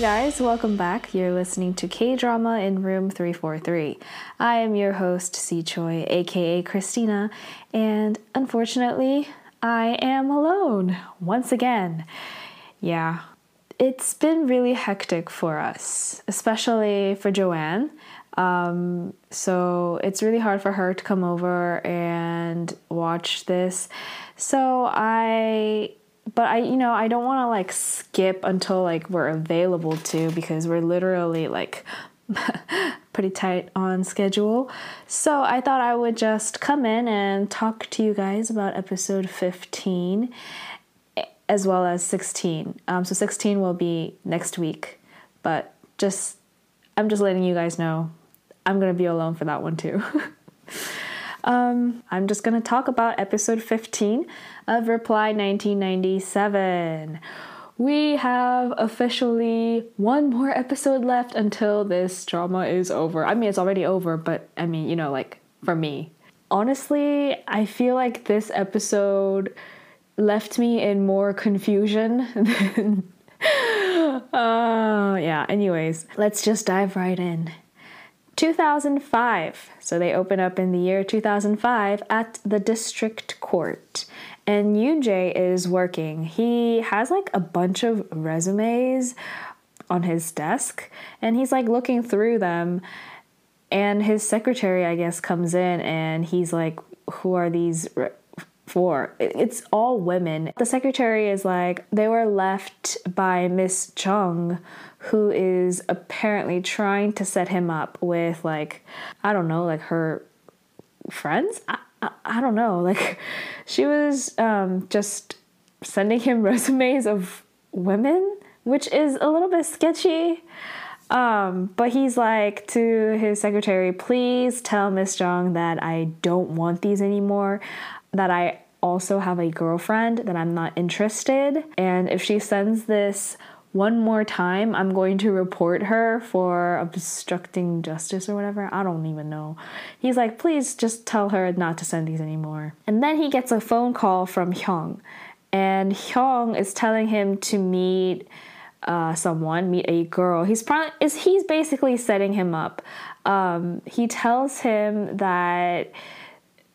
Guys, welcome back. You're listening to K Drama in Room 343. I am your host, C Choi, aka Christina, and unfortunately, I am alone once again. Yeah, it's been really hectic for us, especially for Joanne. Um, so it's really hard for her to come over and watch this. So I but I, you know, I don't want to like skip until like we're available to because we're literally like pretty tight on schedule. So I thought I would just come in and talk to you guys about episode 15 as well as 16. Um, so 16 will be next week, but just I'm just letting you guys know I'm gonna be alone for that one too. um, I'm just gonna talk about episode 15 of Reply 1997. We have officially one more episode left until this drama is over. I mean, it's already over, but I mean, you know, like for me. Honestly, I feel like this episode left me in more confusion than. uh, yeah, anyways, let's just dive right in. 2005. So they open up in the year 2005 at the district court and Yoonjae is working. He has like a bunch of resumes on his desk and he's like looking through them and his secretary I guess comes in and he's like who are these re- for? It's all women. The secretary is like they were left by Miss Chung who is apparently trying to set him up with like I don't know, like her friends. I, I, I don't know. Like she was um, just sending him resumes of women, which is a little bit sketchy. Um, but he's like to his secretary, please tell Miss Jung that I don't want these anymore, that I also have a girlfriend, that I'm not interested. And if she sends this one more time, I'm going to report her for obstructing justice or whatever. I don't even know. He's like, please just tell her not to send these anymore. And then he gets a phone call from Hyung, and Hyung is telling him to meet uh, someone, meet a girl. He's probably is he's basically setting him up. Um, he tells him that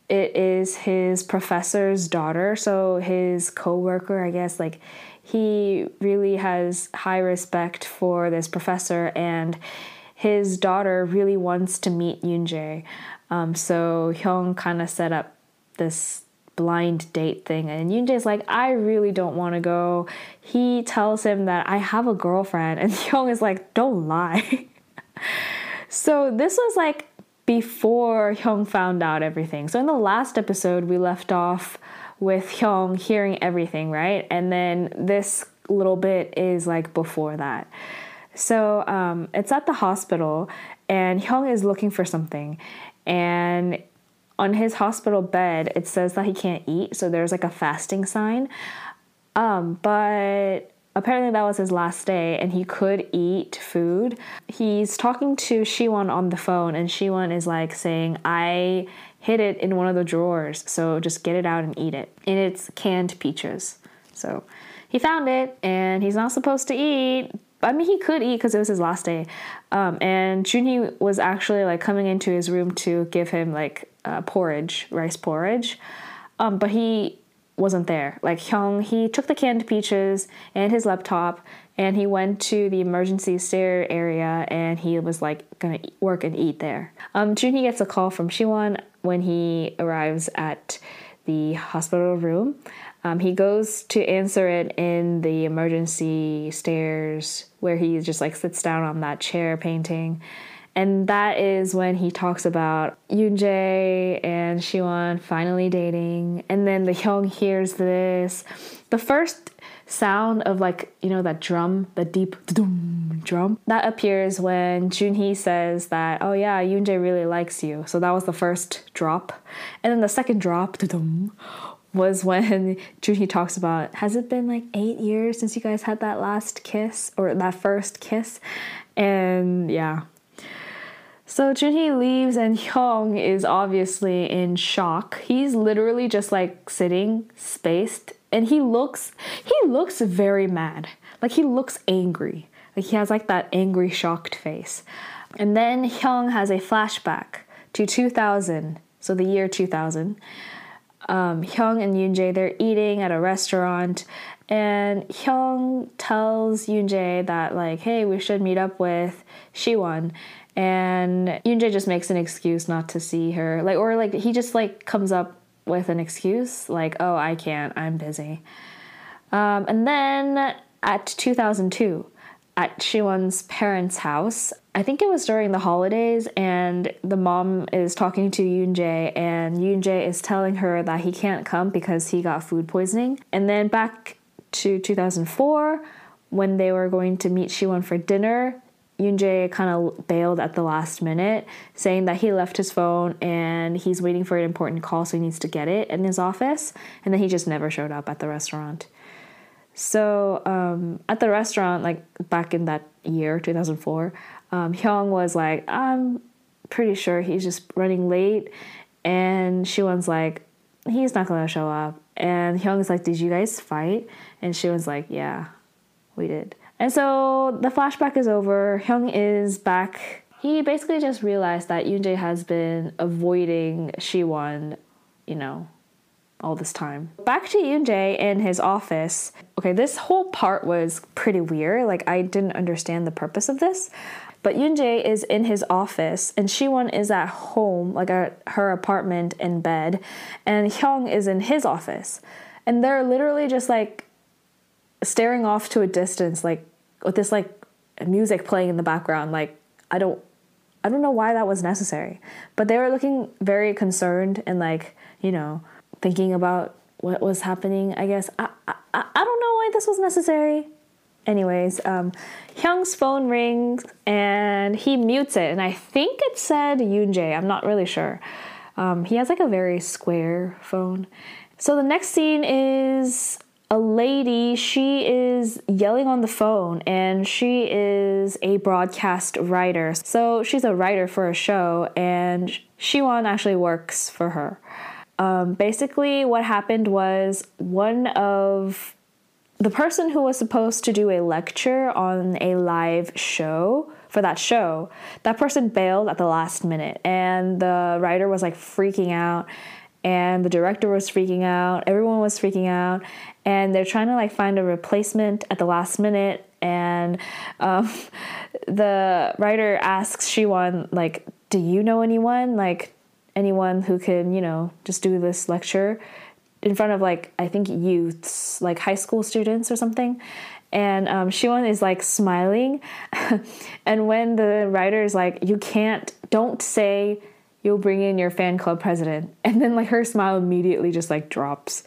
it is his professor's daughter, so his coworker, I guess, like he really has high respect for this professor and his daughter really wants to meet Yoonjae. Um, so Hyung kind of set up this blind date thing and Yoonjae's like I really don't want to go. He tells him that I have a girlfriend and Hyung is like don't lie. so this was like before Hyung found out everything. So in the last episode we left off with Hyung hearing everything, right? And then this little bit is like before that. So um, it's at the hospital, and Hyung is looking for something. And on his hospital bed, it says that he can't eat, so there's like a fasting sign. Um, but apparently that was his last day and he could eat food. He's talking to Shiwon on the phone and Shiwon is like saying, I hid it in one of the drawers. So just get it out and eat it. And it's canned peaches. So he found it and he's not supposed to eat. I mean, he could eat because it was his last day. Um, and Junhee was actually like coming into his room to give him like uh, porridge, rice porridge. Um, but he wasn't there. Like Hyung, he took the canned peaches and his laptop and he went to the emergency stair area and he was like gonna work and eat there. Um, Junhee gets a call from Shiwon when he arrives at the hospital room. Um, he goes to answer it in the emergency stairs where he just like sits down on that chair painting. And that is when he talks about Yoonjae and Shiwon finally dating. And then the Hyung hears this. The first sound of like you know that drum the deep drum that appears when junhee says that oh yeah yoonjae really likes you so that was the first drop and then the second drop was when junhee talks about has it been like eight years since you guys had that last kiss or that first kiss and yeah so Junhee leaves and Hyung is obviously in shock. He's literally just like sitting spaced and he looks he looks very mad. Like he looks angry. Like he has like that angry, shocked face. And then Hyung has a flashback to 2000, so the year 2000. Um, Hyung and Yoonjae they're eating at a restaurant, and Hyung tells Yoonjae that like, hey, we should meet up with Siwon, and Yoonjae just makes an excuse not to see her, like, or like he just like comes up with an excuse like, oh, I can't, I'm busy. Um, and then at 2002, at Siwon's parents' house, I think it was during the holidays, and the mom is talking to Yoonjae, and Yoonjae is telling her that he can't come because he got food poisoning. And then back to 2004, when they were going to meet Siwon for dinner, Yoonjae kind of bailed at the last minute, saying that he left his phone and he's waiting for an important call, so he needs to get it in his office. And then he just never showed up at the restaurant. So um, at the restaurant, like back in that year, 2004, um, Hyung was like, I'm pretty sure he's just running late. And Siwon's like, he's not gonna show up. And Hyung's like, Did you guys fight? And Siwon's like, Yeah, we did. And so the flashback is over. Hyung is back. He basically just realized that Yoonjae has been avoiding Siwon, you know, all this time. Back to Yoonjae in his office. Okay, this whole part was pretty weird. Like I didn't understand the purpose of this. But Yoonjae is in his office and Siwon is at home, like at her apartment in bed, and Hyung is in his office. And they're literally just like staring off to a distance, like with this like music playing in the background. Like I don't I don't know why that was necessary. But they were looking very concerned and like, you know, thinking about what was happening. I guess I I, I don't know why this was necessary. Anyways, um, Hyung's phone rings and he mutes it, and I think it said Yoonjae. I'm not really sure. Um, he has like a very square phone. So the next scene is a lady. She is yelling on the phone, and she is a broadcast writer. So she's a writer for a show, and Siwon actually works for her. Um, basically, what happened was one of the person who was supposed to do a lecture on a live show for that show, that person bailed at the last minute, and the writer was like freaking out, and the director was freaking out, everyone was freaking out, and they're trying to like find a replacement at the last minute, and um, the writer asks Siwon like, "Do you know anyone like?" anyone who can, you know, just do this lecture in front of like I think youths, like high school students or something. And um, is like smiling, and when the writer is like, "You can't, don't say you'll bring in your fan club president," and then like her smile immediately just like drops.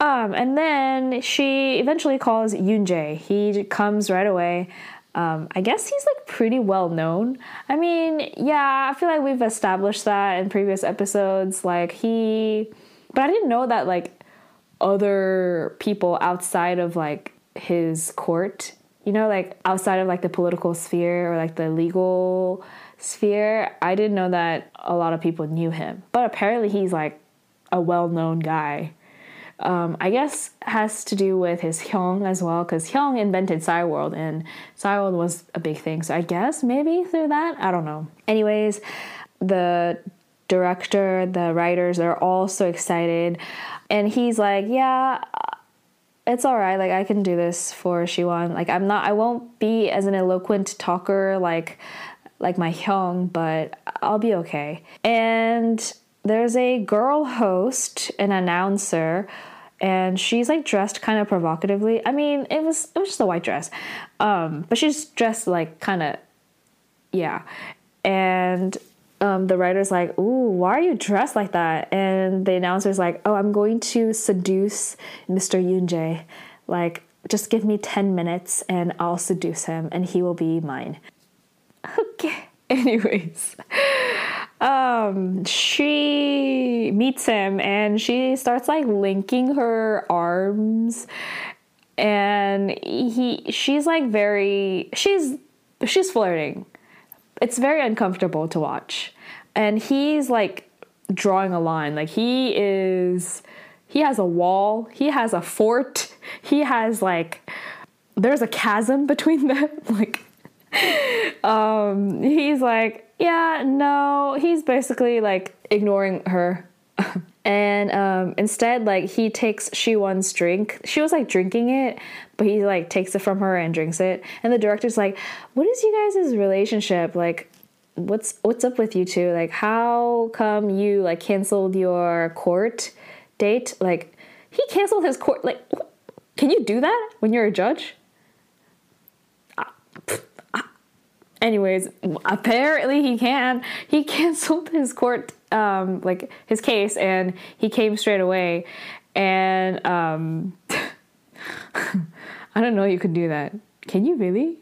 Um, and then she eventually calls Yoonjae. He comes right away. Um, I guess he's like pretty well known. I mean, yeah, I feel like we've established that in previous episodes. Like he, but I didn't know that like other people outside of like his court, you know, like outside of like the political sphere or like the legal sphere, I didn't know that a lot of people knew him. But apparently he's like a well known guy um, I guess has to do with his Hyung as well, because Hyung invented Cyworld and Cyworld was a big thing. So I guess maybe through that, I don't know. Anyways, the director, the writers are all so excited, and he's like, "Yeah, it's all right. Like I can do this for Siwon. Like I'm not. I won't be as an eloquent talker like." Like my Hyung, but I'll be okay. And there's a girl host, an announcer, and she's like dressed kind of provocatively. I mean, it was it was just a white dress, um, but she's dressed like kind of, yeah. And um, the writer's like, "Ooh, why are you dressed like that?" And the announcer's like, "Oh, I'm going to seduce Mr. Yoonjae. Like, just give me ten minutes, and I'll seduce him, and he will be mine." Okay. Anyways, um, she meets him and she starts like linking her arms, and he she's like very she's she's flirting. It's very uncomfortable to watch, and he's like drawing a line. Like he is, he has a wall, he has a fort, he has like there's a chasm between them. like, um, he's like, yeah, no, he's basically like ignoring her. and um, instead, like he takes Shiwon's drink. She was like drinking it, but he like takes it from her and drinks it. And the director's like, "What is you guys' relationship? Like, what's what's up with you two? Like, how come you like canceled your court date? Like, he canceled his court. Like, can you do that when you're a judge?" Anyways, apparently he can. He canceled his court, um, like his case, and he came straight away. And um, I don't know you could do that. Can you really?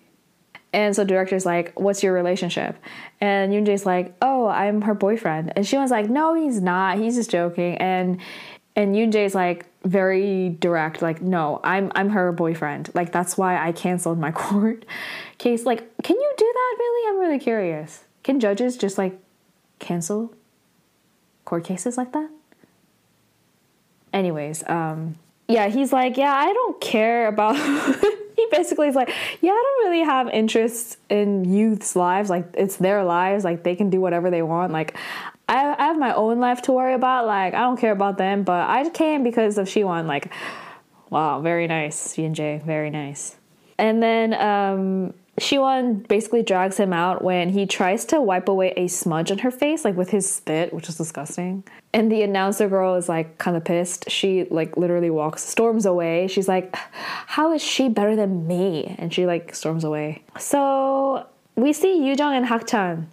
And so director's like, "What's your relationship?" And Yoonjae's like, "Oh, I'm her boyfriend." And she was like, "No, he's not. He's just joking." And and Yoonjae's like very direct, like, "No, I'm I'm her boyfriend. Like that's why I canceled my court case. Like, can you do that really? I'm really curious. Can judges just like cancel court cases like that? Anyways, um, yeah, he's like, yeah, I don't care about. he basically is like, yeah, I don't really have interests in youth's lives. Like, it's their lives. Like, they can do whatever they want. Like, I, I have my own life to worry about. Like, I don't care about them, but I came because of Shiwon. Like, wow, very nice, Yoonjae, very nice. And then um, Shiwon basically drags him out when he tries to wipe away a smudge on her face, like with his spit, which is disgusting. And the announcer girl is like kind of pissed. She like literally walks, storms away. She's like, "How is she better than me?" And she like storms away. So we see Yujong and Hakchan,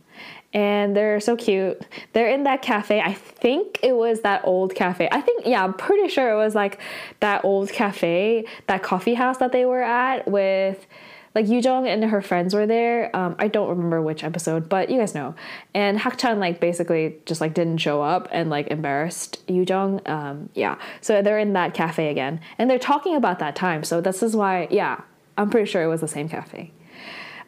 and they're so cute. They're in that cafe. I think it was that old cafe. I think yeah, I'm pretty sure it was like that old cafe, that coffee house that they were at with like Yujong and her friends were there. Um, I don't remember which episode, but you guys know. And Hakchan like basically just like didn't show up and like embarrassed Yujong. Um, yeah, so they're in that cafe again, and they're talking about that time. So this is why, yeah, I'm pretty sure it was the same cafe.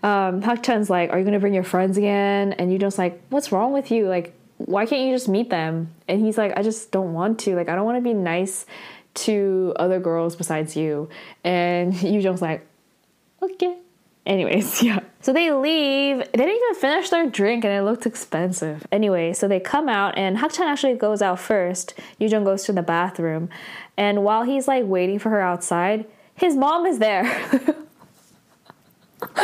Um, Hakchan's like, "Are you gonna bring your friends again?" And Yujong's like, "What's wrong with you? Like, why can't you just meet them?" And he's like, "I just don't want to. Like, I don't want to be nice." to other girls besides you. And Yujong's like, okay. Anyways, yeah. So they leave. They didn't even finish their drink and it looked expensive. Anyway, so they come out and Hakchan actually goes out first. Yujong goes to the bathroom. And while he's like waiting for her outside, his mom is there.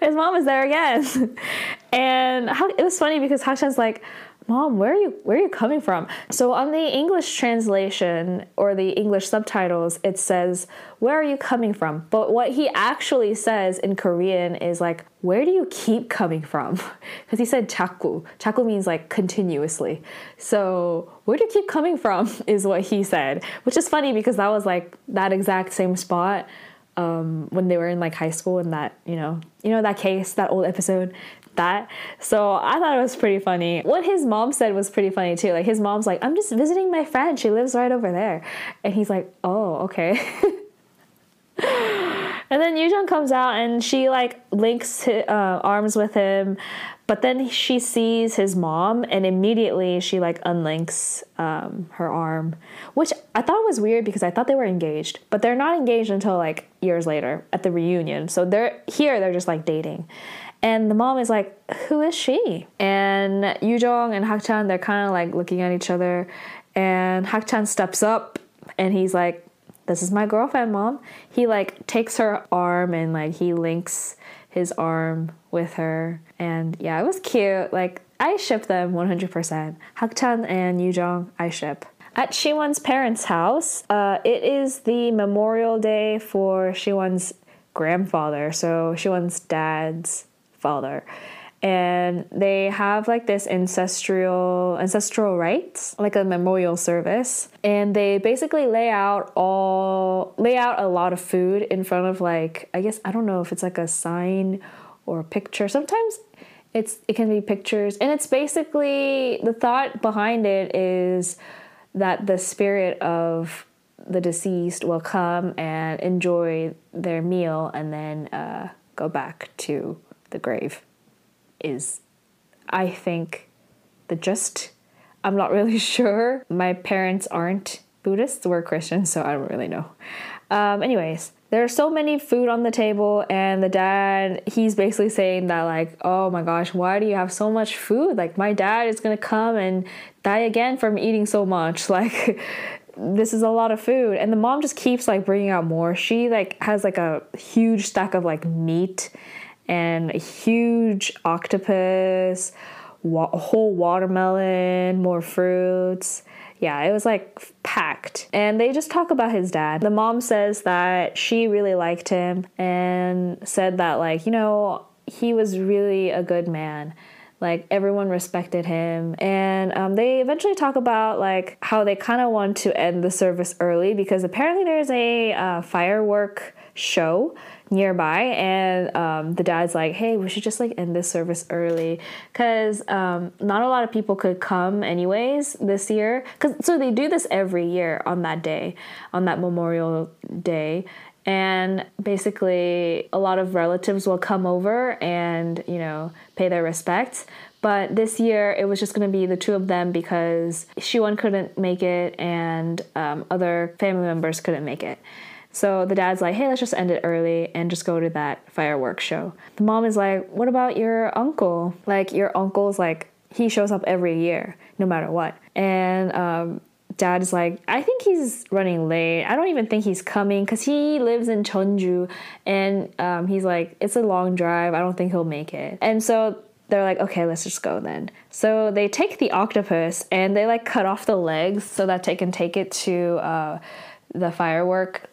his mom is there again. And it was funny because Hakchan's like, mom where are you where are you coming from? So on the english translation or the english subtitles it says where are you coming from? But what he actually says in korean is like where do you keep coming from? Because he said chaku. Chaku means like continuously. So where do you keep coming from is what he said which is funny because that was like that exact same spot um, when they were in like high school and that you know you know that case that old episode that. So I thought it was pretty funny. What his mom said was pretty funny too. Like his mom's like, I'm just visiting my friend. She lives right over there. And he's like, oh, okay. and then Yujong comes out and she like links uh, arms with him. But then she sees his mom and immediately she like unlinks um, her arm, which I thought was weird because I thought they were engaged, but they're not engaged until like years later at the reunion. So they're here, they're just like dating. And the mom is like, Who is she? And Yujong and Hakchan, they're kind of like looking at each other. And Hakchan steps up and he's like, This is my girlfriend, mom. He like takes her arm and like he links his arm with her. And yeah, it was cute. Like, I ship them 100%. Hakchan and Yujong, I ship. At Shiwon's parents' house, uh, it is the memorial day for Shiwon's grandfather, so Shiwon's dad's father and they have like this ancestral ancestral rites like a memorial service. And they basically lay out all lay out a lot of food in front of like i guess i don't know if it's like a sign or a picture. Sometimes it's it can be pictures. And it's basically the thought behind it is that the spirit of the deceased will come and enjoy their meal and then uh, go back to the grave is, I think, the just. I'm not really sure. My parents aren't Buddhists were Christians, so I don't really know. Um, anyways, there's so many food on the table, and the dad, he's basically saying that, like, oh my gosh, why do you have so much food? Like, my dad is gonna come and die again from eating so much. Like, this is a lot of food. And the mom just keeps like bringing out more. She like has like a huge stack of like meat and a huge octopus, wa- a whole watermelon, more fruits yeah, it was like packed. And they just talk about his dad. The mom says that she really liked him and said that, like, you know, he was really a good man like everyone respected him and um, they eventually talk about like how they kind of want to end the service early because apparently there's a uh, firework show nearby and um, the dad's like hey we should just like end this service early. Because um, not a lot of people could come anyways this year. Because so they do this every year on that day on that memorial day. And basically a lot of relatives will come over and you know pay their respects. But this year it was just going to be the two of them because Shiwon couldn't make it and um, other family members couldn't make it so the dad's like, hey, let's just end it early and just go to that fireworks show. The mom is like, what about your uncle? Like, your uncle's like, he shows up every year, no matter what. And um, dad is like, I think he's running late. I don't even think he's coming because he lives in Jeonju. And um, he's like, it's a long drive. I don't think he'll make it. And so they're like, okay, let's just go then. So they take the octopus and they like cut off the legs so that they can take it to uh, the firework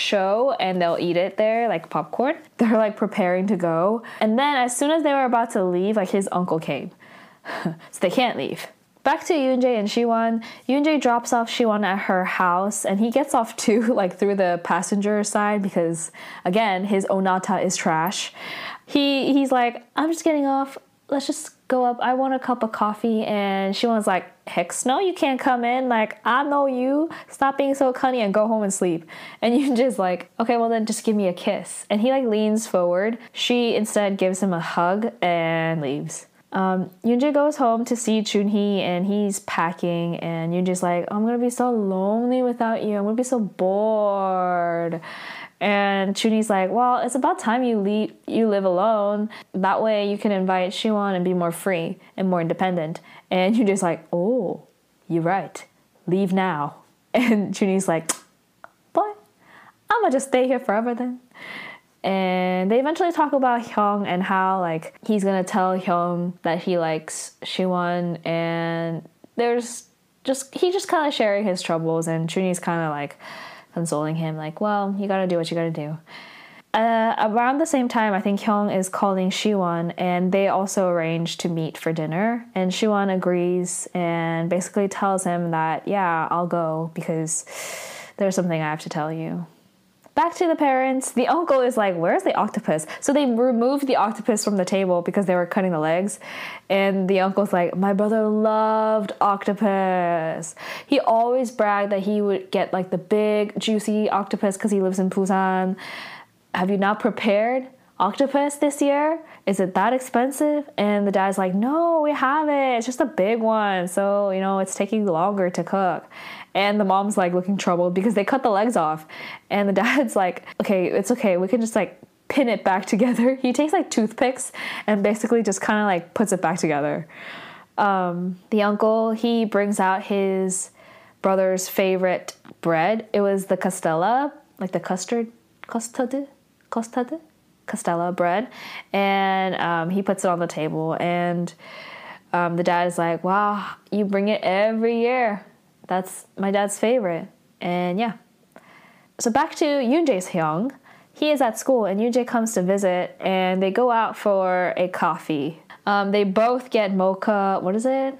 show and they'll eat it there like popcorn. They're like preparing to go. And then as soon as they were about to leave, like his uncle came. so they can't leave. Back to Yoonjae and Shiwon. Yoonjae drops off Shiwon at her house and he gets off too, like through the passenger side because again, his onata is trash. He he's like, I'm just getting off. Let's just go up. I want a cup of coffee. And she was like, heck no, you can't come in. Like, I know you. Stop being so cunny and go home and sleep. And you just like, okay, well then just give me a kiss. And he like leans forward. She instead gives him a hug and leaves. Um, Yoonjae goes home to see Junhee and he's packing and Yoonjae's like, I'm gonna be so lonely without you. I'm gonna be so bored. And Junie's like, well, it's about time you leave, you live alone. That way you can invite Shiwon and be more free and more independent. And you're just like, oh, you're right. Leave now. And Junie's like, boy, I'm gonna just stay here forever then. And they eventually talk about Hyung and how like he's gonna tell Hyung that he likes Shiwon and there's just he just kind of sharing his troubles and Junie's kind of like consoling him, like, well, you gotta do what you gotta do. Uh, around the same time, I think Hyung is calling Shiwon, and they also arrange to meet for dinner. And Shiwon agrees and basically tells him that, yeah, I'll go because there's something I have to tell you. Back to the parents. The uncle is like, Where's the octopus? So they removed the octopus from the table because they were cutting the legs. And the uncle's like, My brother loved octopus. He always bragged that he would get like the big, juicy octopus because he lives in Busan. Have you not prepared octopus this year? Is it that expensive? And the dad's like, No, we have it. It's just a big one. So, you know, it's taking longer to cook. And the mom's like looking troubled because they cut the legs off. And the dad's like, okay, it's okay. We can just like pin it back together. He takes like toothpicks and basically just kind of like puts it back together. Um, the uncle, he brings out his brother's favorite bread. It was the castella, like the custard, custard, custard, castella bread. And um, he puts it on the table. And um, the dad is like, wow, you bring it every year. That's my dad's favorite. And yeah. So back to Yoonjae's Hyung. He is at school and Yoonjae comes to visit and they go out for a coffee. Um, they both get mocha, what is it?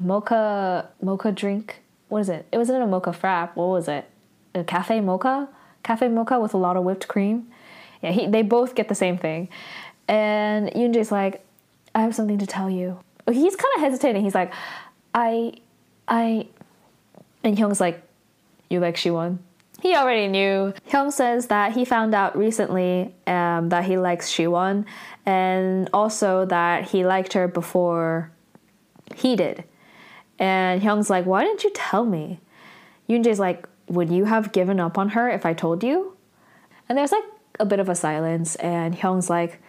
Mocha, mocha drink. What is it? It wasn't a mocha frap. What was it? A cafe mocha? Cafe mocha with a lot of whipped cream. Yeah, he, they both get the same thing. And Yoonjae's like, I have something to tell you. He's kind of hesitating. He's like, I, I, and Hyung's like, You like Shiwon? He already knew. Hyung says that he found out recently um, that he likes Shiwon and also that he liked her before he did. And Hyung's like, Why didn't you tell me? Yoonjae's like, Would you have given up on her if I told you? And there's like a bit of a silence, and Hyung's like,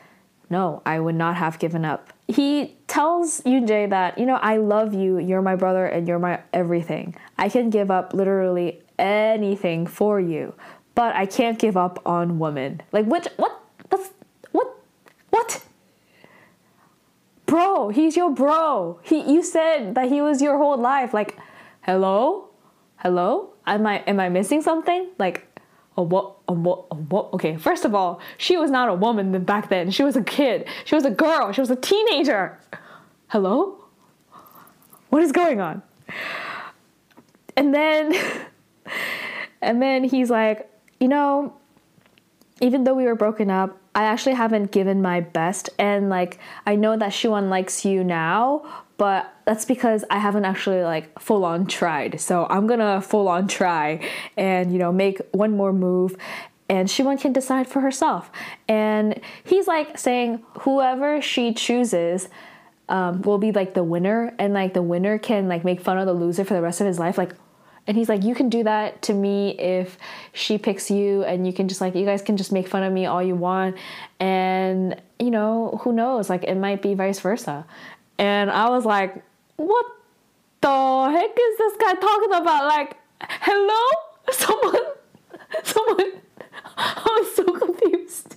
No, I would not have given up. He tells Yoonjae that, you know, I love you, you're my brother, and you're my everything. I can give up literally anything for you, but I can't give up on women. Like, which, what? That's, what? What? Bro, he's your bro. He, you said that he was your whole life. Like, hello? Hello? Am I, am I missing something? Like, a what a what a what okay first of all she was not a woman back then. She was a kid. She was a girl. She was a teenager. Hello? What is going on? And then and then he's like you know even though we were broken up i actually haven't given my best. And like i know that Siwon likes you now but that's because I haven't actually like full on tried. So I'm gonna full on try and you know make one more move and Siwon can decide for herself. And he's like saying whoever she chooses um, will be like the winner and like the winner can like make fun of the loser for the rest of his life. Like and he's like, you can do that to me if she picks you, and you can just like, you guys can just make fun of me all you want. And, you know, who knows? Like, it might be vice versa. And I was like, what the heck is this guy talking about? Like, hello? Someone, someone, I was so confused.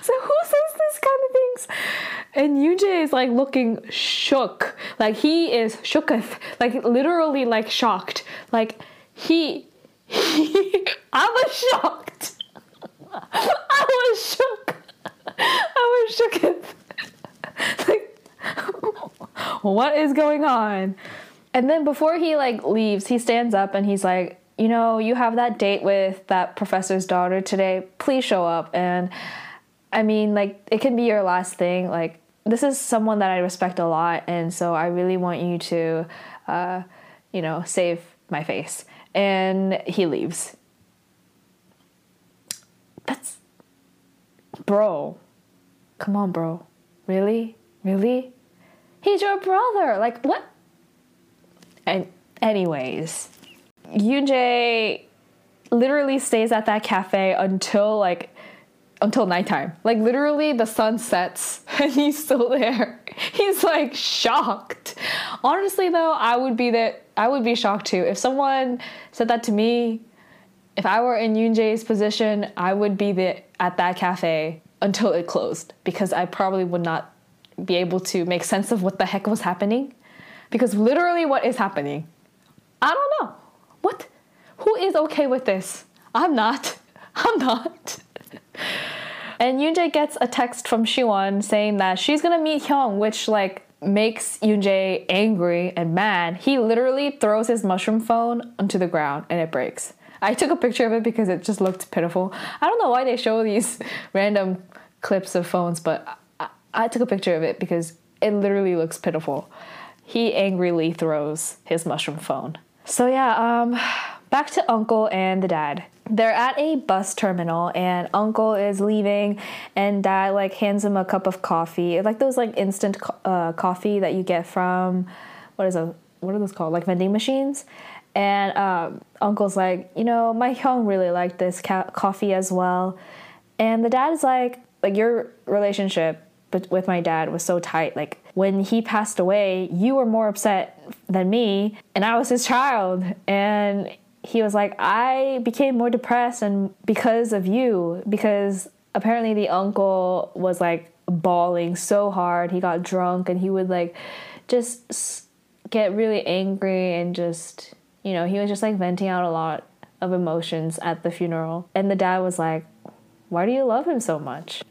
So who says this kind of things? And UJ is like looking shook. Like he is shooketh. Like literally like shocked. Like he, he I was shocked. I was shook. I was shooketh. What is going on? And then before he like leaves, he stands up and he's like, you know, you have that date with that professor's daughter today. Please show up. And I mean, like, it can be your last thing. Like, this is someone that I respect a lot, and so I really want you to, uh, you know, save my face. And he leaves. That's, bro. Come on, bro. Really? Really? He's your brother. Like, what? And, anyways, Yoonjae literally stays at that cafe until like until nighttime. Like literally the sun sets and he's still there. He's like shocked. Honestly though, I would be that I would be shocked too. If someone said that to me, if I were in Yoonjae's position, I would be the, at that cafe until it closed because I probably would not be able to make sense of what the heck was happening. Because literally, what is happening? I don't know. What? Who is okay with this? I'm not. I'm not. and Yoonjae gets a text from Shiwon saying that she's gonna meet Hyung, which like makes Yoonjae angry and mad. He literally throws his mushroom phone onto the ground and it breaks. I took a picture of it because it just looked pitiful. I don't know why they show these random clips of phones, but I took a picture of it because it literally looks pitiful. He angrily throws his mushroom phone. So yeah, um, back to Uncle and the dad. They're at a bus terminal and Uncle is leaving and dad like hands him a cup of coffee. Like those like instant uh, coffee that you get from what is a what are those called? Like vending machines. And um, Uncle's like, you know, my Hyung really liked this ca- coffee as well. And the dad's like, like your relationship with my dad was so tight. Like when he passed away, you were more upset than me, and I was his child. And he was like, I became more depressed and because of you, because apparently the uncle was like bawling so hard. He got drunk and he would like just get really angry and just, you know, he was just like venting out a lot of emotions at the funeral. And the dad was like, Why do you love him so much?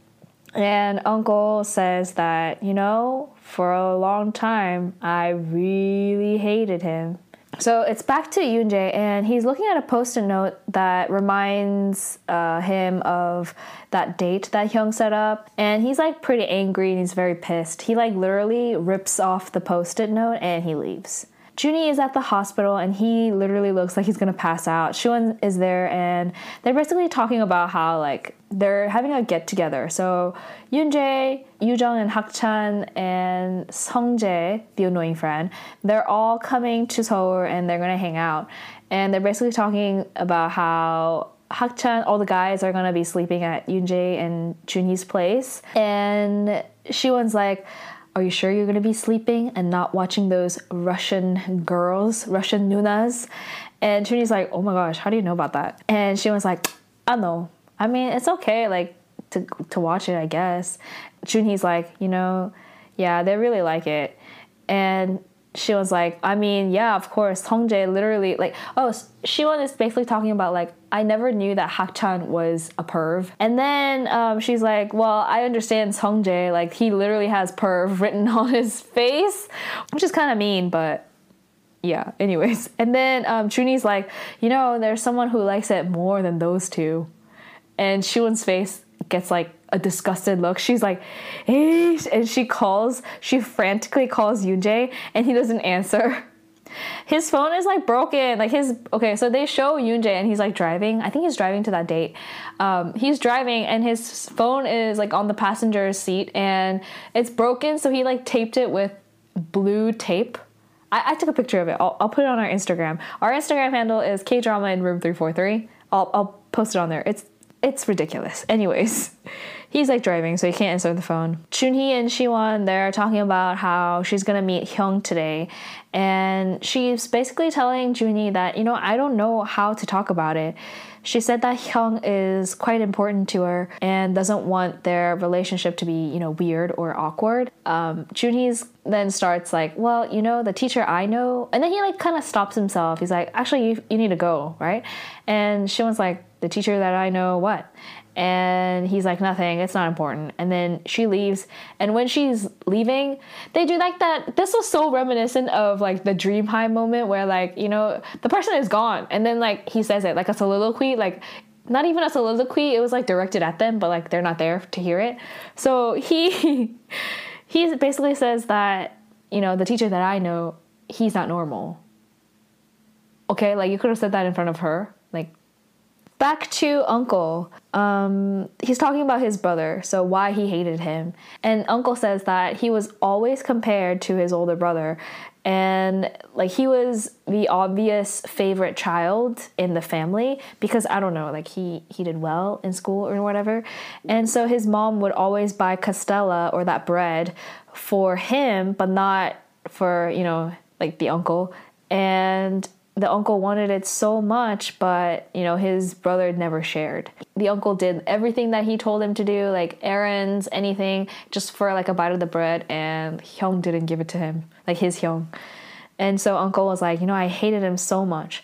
And Uncle says that, you know, for a long time, I really hated him. So it's back to Yoonjae, and he's looking at a post it note that reminds uh, him of that date that Hyung set up. And he's like pretty angry and he's very pissed. He like literally rips off the post it note and he leaves. Junie is at the hospital and he literally looks like he's gonna pass out. Siwon is there and they're basically talking about how like they're having a get together. So Yoonjae, Yoojung, and Hakchan and Sungjae, the annoying friend, they're all coming to Seoul and they're gonna hang out. And they're basically talking about how Hakchan, all the guys are gonna be sleeping at Yoonjae and Junie's place. And Siwon's like, are you sure you're going to be sleeping and not watching those Russian girls, Russian nunas? And Junie's like, oh my gosh, how do you know about that? And she was like, I know. I mean, it's okay, like, to, to watch it, I guess. Junie's like, you know, yeah, they really like it. And she was like, I mean, yeah, of course. Hongjae literally like, oh, Siwon is basically talking about like, I never knew that Hakchan was a perv. And then um, she's like, well, I understand Sungjae, like he literally has perv written on his face, which is kind of mean, but yeah. Anyways, and then um, like, you know, there's someone who likes it more than those two, and Siwon's face gets like a disgusted look. She's like, hey, and she calls, she frantically calls Yoonjae, and he doesn't answer. His phone is like broken. Like his okay, so they show Yoonjae and he's like driving. I think he's driving to that date. Um, he's driving and his phone is like on the passenger seat and it's broken. So he like taped it with blue tape. I, I took a picture of it. I'll, I'll put it on our Instagram. Our Instagram handle is K Drama in Room Three Four Three. I'll I'll post it on there. It's it's ridiculous. Anyways, he's like driving, so he can't answer the phone. Junhee and Siwon, they're talking about how she's gonna meet Hyung today, and she's basically telling Junie that, you know, I don't know how to talk about it. She said that Hyung is quite important to her and doesn't want their relationship to be, you know, weird or awkward. Um, Junhee's then starts like, well, you know, the teacher I know, and then he like kind of stops himself. He's like, actually, you, you need to go, right? And Siwon's like, the teacher that I know, what? And he's like, nothing, it's not important. And then she leaves. And when she's leaving, they do like that. This was so reminiscent of like the dream high moment where, like, you know, the person is gone. And then, like, he says it like a soliloquy, like, not even a soliloquy, it was like directed at them, but like they're not there to hear it. So he, he basically says that, you know, the teacher that I know, he's not normal. Okay, like you could have said that in front of her. Back to Uncle. Um, he's talking about his brother, so why he hated him. And Uncle says that he was always compared to his older brother, and like he was the obvious favorite child in the family because I don't know, like he he did well in school or whatever. And so his mom would always buy castella or that bread for him, but not for, you know, like the uncle. And the uncle wanted it so much, but you know, his brother never shared. The uncle did everything that he told him to do, like errands, anything, just for like a bite of the bread, and Hyung didn't give it to him, like his Hyung. And so uncle was like, you know, I hated him so much.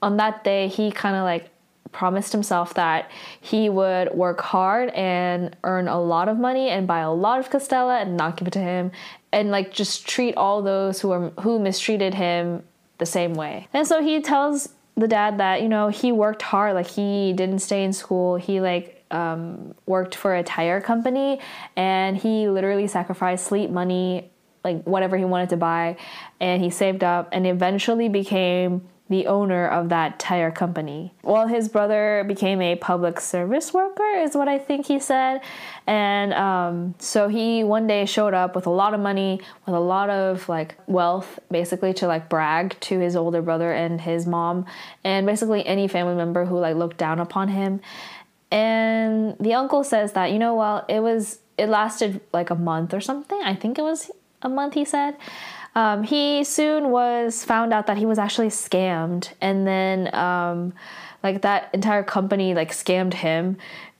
On that day, he kind of like promised himself that he would work hard and earn a lot of money and buy a lot of castella and not give it to him and like just treat all those who are who mistreated him the same way. And so he tells the dad that, you know, he worked hard, like he didn't stay in school. He like um, worked for a tire company and he literally sacrificed sleep money, like whatever he wanted to buy, and he saved up and eventually became the owner of that tire company. Well, his brother became a public service worker, is what I think he said. And um, so he one day showed up with a lot of money, with a lot of like wealth, basically to like brag to his older brother and his mom, and basically any family member who like looked down upon him. And the uncle says that, you know, well, it was, it lasted like a month or something. I think it was a month, he said. Um, he soon was found out that he was actually scammed, and then um, like that entire company like scammed him.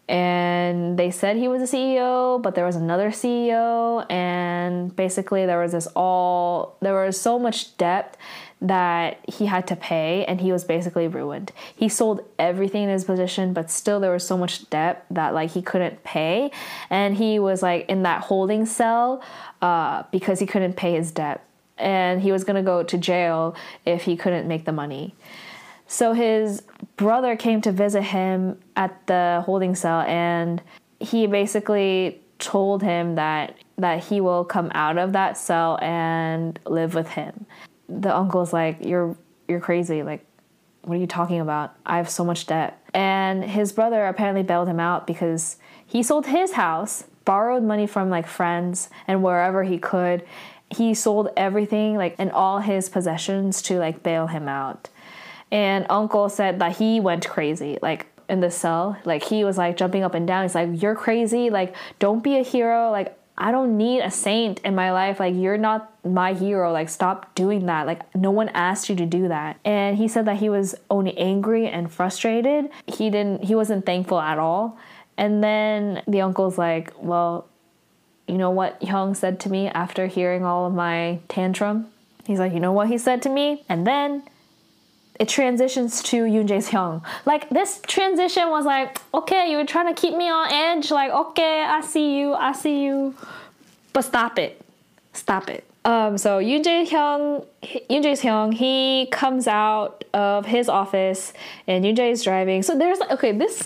And they said he was a CEO, but there was another CEO, and basically there was this all there was so much debt that he had to pay and he was basically ruined. He sold everything in his position, but still there was so much debt that like he couldn't pay and he was like in that holding cell uh, because he couldn't pay his debt and he was going to go to jail if he couldn't make the money. So his brother came to visit him at the holding cell and he basically told him that that he will come out of that cell and live with him. the uncle's like, "You're you're crazy. Like, what are you talking about? I have so much debt." And his brother apparently bailed him out because he sold his house, borrowed money from like friends and wherever he could. He sold everything, like, and all his possessions to like bail him out. And uncle said that he went crazy, like in the cell. Like he was like jumping up and down. He's like, You're crazy. Like, don't be a hero. Like, I don't need a saint in my life. Like, you're not my hero. Like, stop doing that. Like, no one asked you to do that. And he said that he was only angry and frustrated. He didn't, he wasn't thankful at all. And then the uncle's like, Well, you know what Hyung said to me after hearing all of my tantrum? He's like, You know what he said to me? And then it transitions to Yoon Jae Hyung. Like this transition was like, okay, you were trying to keep me on edge. Like, okay, I see you, I see you, but stop it, stop it. Um, so Yoon Jae Hyung, Yoon Jae Hyung, he comes out of his office, and Yoon Jae is driving. So there's okay, this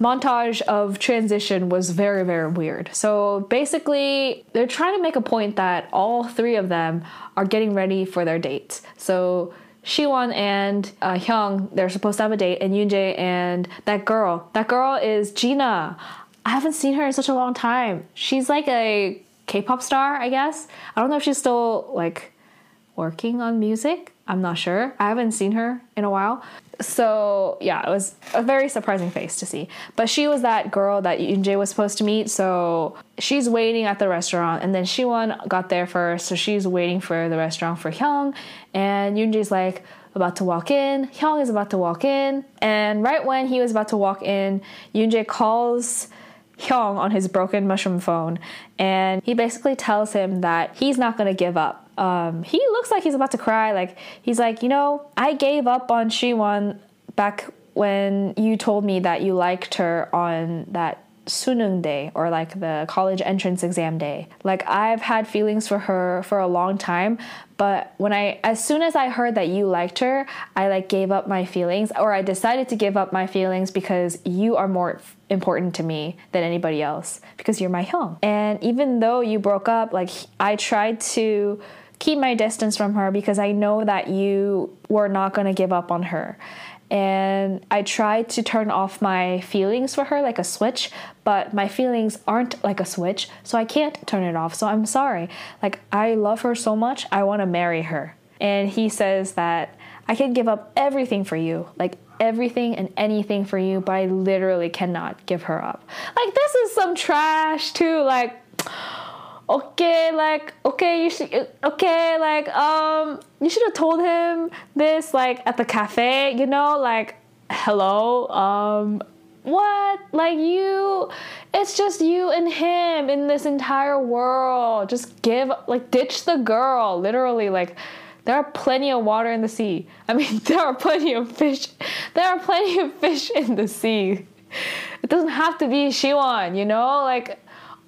montage of transition was very very weird. So basically, they're trying to make a point that all three of them are getting ready for their dates. So Shiwon and uh, Hyung, they're supposed to have a date, and Yoonjae and that girl. That girl is Gina. I haven't seen her in such a long time. She's like a K-pop star, I guess. I don't know if she's still like working on music. I'm not sure. I haven't seen her in a while. So yeah, it was a very surprising face to see. But she was that girl that Yoonjae was supposed to meet. So she's waiting at the restaurant, and then Shiwon got there first. So she's waiting for the restaurant for Hyung, and Yoonjae's like about to walk in. Hyung is about to walk in, and right when he was about to walk in, Yoonjae calls. Hyung on his broken mushroom phone, and he basically tells him that he's not gonna give up um, he looks like he's about to cry. Like he's like, you know, I gave up on Shiwon back when you told me that you liked her on that Suneung day or like the college entrance exam day. Like I've had feelings for her for a long time, but when I as soon as I heard that you liked her, I like gave up my feelings or I decided to give up my feelings because you are more important to me than anybody else because you're my home. And even though you broke up, like I tried to keep my distance from her because I know that you were not going to give up on her. And I tried to turn off my feelings for her like a switch, but my feelings aren't like a switch, so I can't turn it off. So I'm sorry. Like, I love her so much, I want to marry her. And he says that I can give up everything for you, like everything and anything for you, but I literally cannot give her up. Like, this is some trash, too. Like, okay, like, okay, you should, okay, like, um, you should have told him this, like, at the cafe, you know, like, hello, um, what? Like, you, it's just you and him in this entire world. Just give, like, ditch the girl, literally, like, there are plenty of water in the sea. I mean, there are plenty of fish. There are plenty of fish in the sea. It doesn't have to be Shiwon, you know? Like,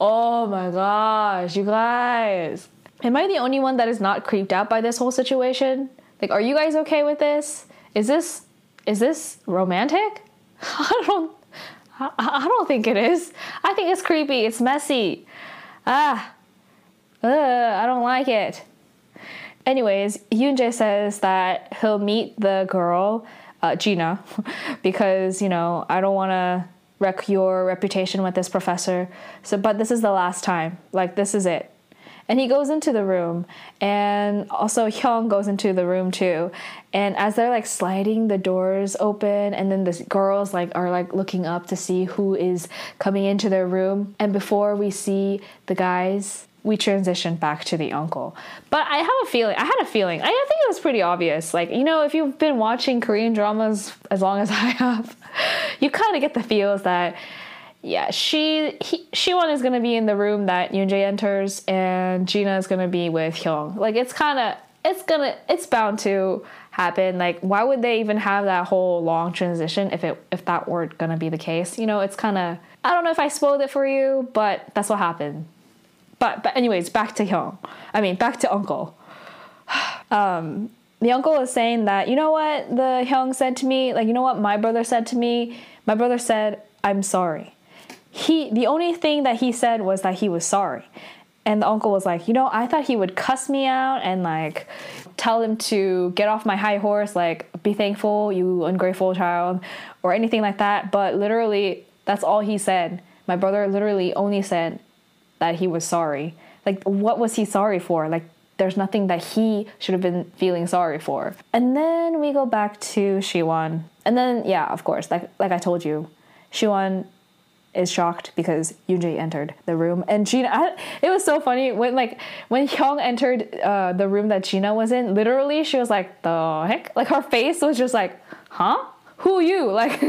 Oh my gosh, you guys. Am I the only one that is not creeped out by this whole situation? Like, are you guys okay with this? Is this is this romantic? I don't I, I don't think it is. I think it's creepy. It's messy. Ah, uh, I don't like it. Anyways, Yoonjae says that he'll meet the girl, uh, Gina, because you know I don't want to wreck your reputation with this professor. So, but this is the last time. Like, this is it. And he goes into the room, and also Hyung goes into the room too. And as they're like sliding the doors open, and then the girls like are like looking up to see who is coming into their room. And before we see the guys, we transition back to the uncle. But I have a feeling, I had a feeling, I think it was pretty obvious. Like, you know, if you've been watching Korean dramas as long as I have, you kind of get the feels that, yeah, she, he, Shiwon is going to be in the room that Yoonjae enters and Gina is going to be with Hyung. Like, it's kind of, it's gonna, it's bound to happen. Like, why would they even have that whole long transition if it, if that weren't to be the case? You know, it's kind of, I don't know if I spoiled it for you, but that's what happened. But but anyways, back to Hyung. I mean, back to Uncle. Um, the uncle is saying that you know what the Hyung said to me, like you know what my brother said to me. My brother said, "I'm sorry." He the only thing that he said was that he was sorry. And the uncle was like, you know, I thought he would cuss me out and like tell him to get off my high horse, like, be thankful, you ungrateful child, or anything like that. But literally, that's all he said. My brother literally only said that he was sorry. Like, what was he sorry for? Like, there's nothing that he should have been feeling sorry for. And then we go back to Shiwon. And then, yeah, of course, like, like I told you, Shiwon is shocked because Yoonjae entered the room, and Gina. I, it was so funny when like when Hyung entered uh, the room that Gina was in. Literally, she was like, "The heck!" Like her face was just like, "Huh? Who are you?" Like,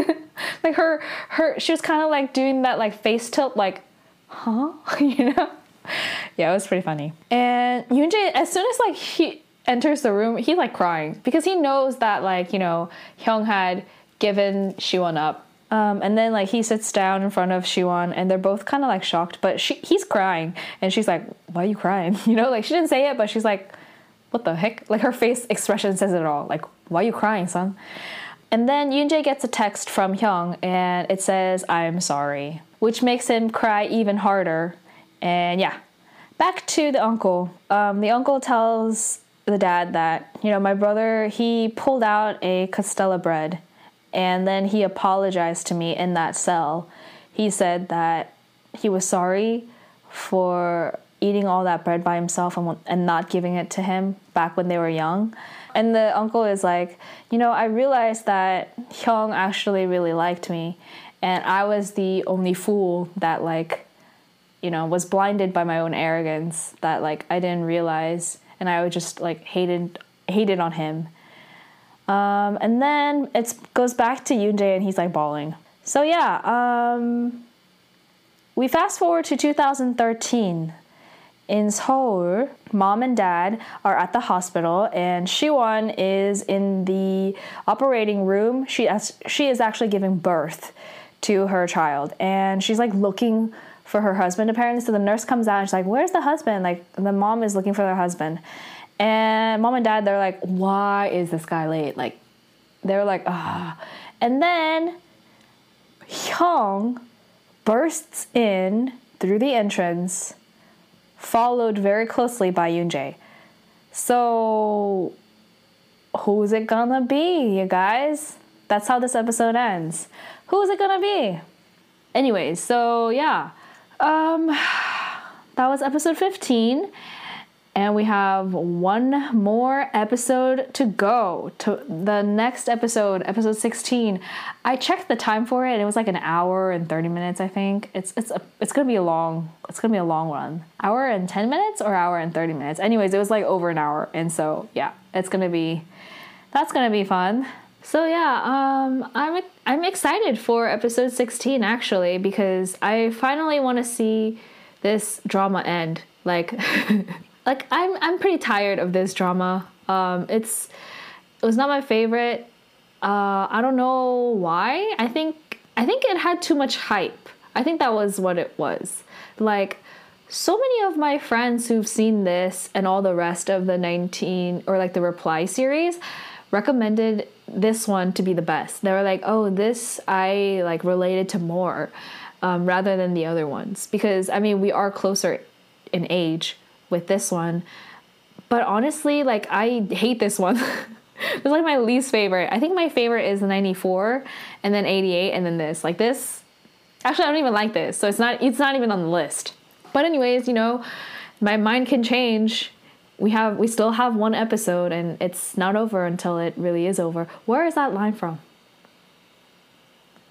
like her her she was kind of like doing that like face tilt, like, "Huh?" you know? Yeah, it was pretty funny. And Yoonjae, as soon as like he enters the room, he's like crying because he knows that like you know Hyung had given Shiwon up um, and then like he sits down in front of Shiwon and they're both kind of like shocked, but she he's crying and she's like, "Why are you crying?" You know, like she didn't say it, but she's like, "What the heck?" Like her face expression says it all. Like, "Why are you crying, son?" And then Yoonjae gets a text from Hyung and it says, "I'm sorry," which makes him cry even harder. And yeah, back to the uncle. Um, the uncle tells the dad that you know my brother he pulled out a castella bread and then he apologized to me in that cell. He said that he was sorry for eating all that bread by himself and, and not giving it to him back when they were young. And the uncle is like, you know, I realized that Hyung actually really liked me, and I was the only fool that like, you know, was blinded by my own arrogance that like I didn't realize, and I would just like hated hated on him um, and then it goes back to Yoonjae and he's like bawling. So yeah, um, we fast forward to 2013. In Seoul, mom and dad are at the hospital, and Shiwon is in the operating room. She she is actually giving birth to her child, and she's like looking for her husband apparently. So the nurse comes out and she's like, "Where's the husband?" Like the mom is looking for their husband, and mom and dad, they're like, why is this guy late? Like, they're like, ah. And then Hyung bursts in through the entrance, followed very closely by Yoonjae. So, who's it gonna be, you guys? That's how this episode ends. Who's it gonna be? Anyways, so yeah. Um that was episode 15 and we have one more episode to go. To the next episode episode 16 i checked the time for it and it was like an hour and 30 minutes i think. It's it's a, it's gonna be a long it's gonna be a long run. Hour and 10 minutes or hour and 30 minutes? Anyways it was like over an hour and so yeah it's gonna be that's gonna be fun so yeah um i'm i'm excited for episode 16 actually because i finally want to see this drama end like like I'm I'm pretty tired of this drama. Um, it's it was not my favorite. Uh, I don't know why. I think I think it had too much hype. I think that was what it was. Like so many of my friends who've seen this and all the rest of the 19 or like the reply series recommended this one to be the best. They were like, "Oh, this I like related to more." Um, rather than the other ones because I mean we are closer in age with this one. But honestly, like I hate this one. it's like my least favorite. I think my favorite is 94 and then 88 and then this. Like this actually I don't even like this. So it's not it's not even on the list. But anyways, you know, my mind can change. We have we still have one episode and it's not over until it really is over. Where is that line from?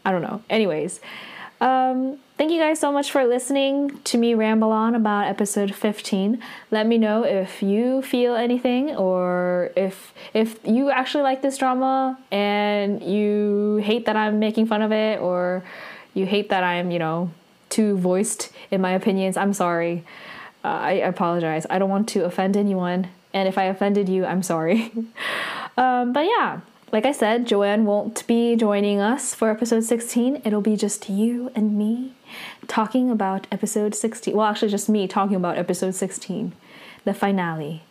I don't know. Anyways, um, thank you guys so much for listening to me ramble on about episode 15. Let me know if you feel anything or if if you actually like this drama and you hate that I'm making fun of it or you hate that I'm, you know, too voiced in my opinions. I'm sorry. Uh, I apologize. I don't want to offend anyone. And if I offended you, I'm sorry. um, but yeah, like I said, Joanne won't be joining us for episode 16. It'll be just you and me talking about episode 16. Well, actually, just me talking about episode 16, the finale.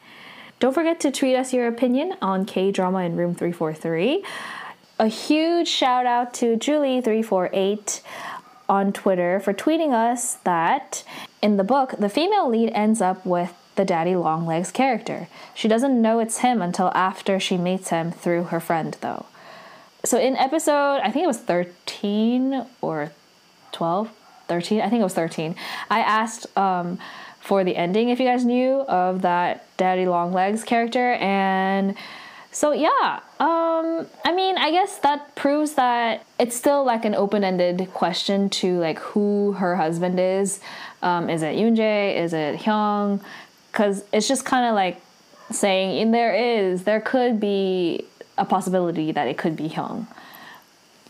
Don't forget to tweet us your opinion on K Drama in Room 343. A huge shout out to Julie348 on Twitter for tweeting us that in the book, the female lead ends up with the daddy longlegs character. She doesn't know it's him until after she meets him through her friend, though. So in episode, I think it was 13 or 12, 13, I think it was 13, I asked um, for the ending if you guys knew of that daddy longlegs character and so yeah, um, I mean, I guess that proves that it's still like an open-ended question to like who her husband is. Um, is it Yoonjae? Is it Hyung? Because it's just kind of like saying, and there is, there could be a possibility that it could be Hyung.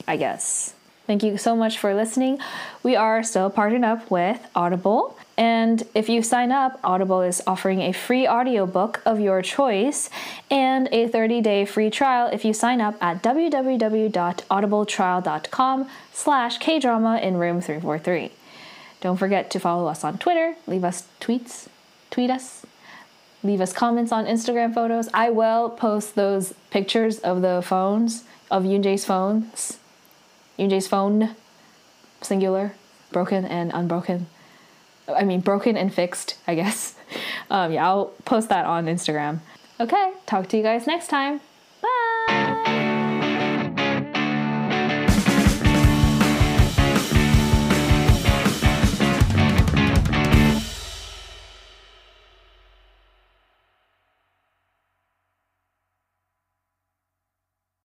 I guess. Thank you so much for listening. We are still partnered up with Audible. And if you sign up, Audible is offering a free audiobook of your choice and a 30-day free trial if you sign up at www.audibletrial.com slash kdrama in room 343. Don't forget to follow us on Twitter, leave us tweets, tweet us, leave us comments on Instagram photos. I will post those pictures of the phones, of Yoonjae's phones Yoonjae's phone, singular, broken and unbroken. I mean, broken and fixed, I guess. Um, yeah, I'll post that on Instagram. Okay, talk to you guys next time.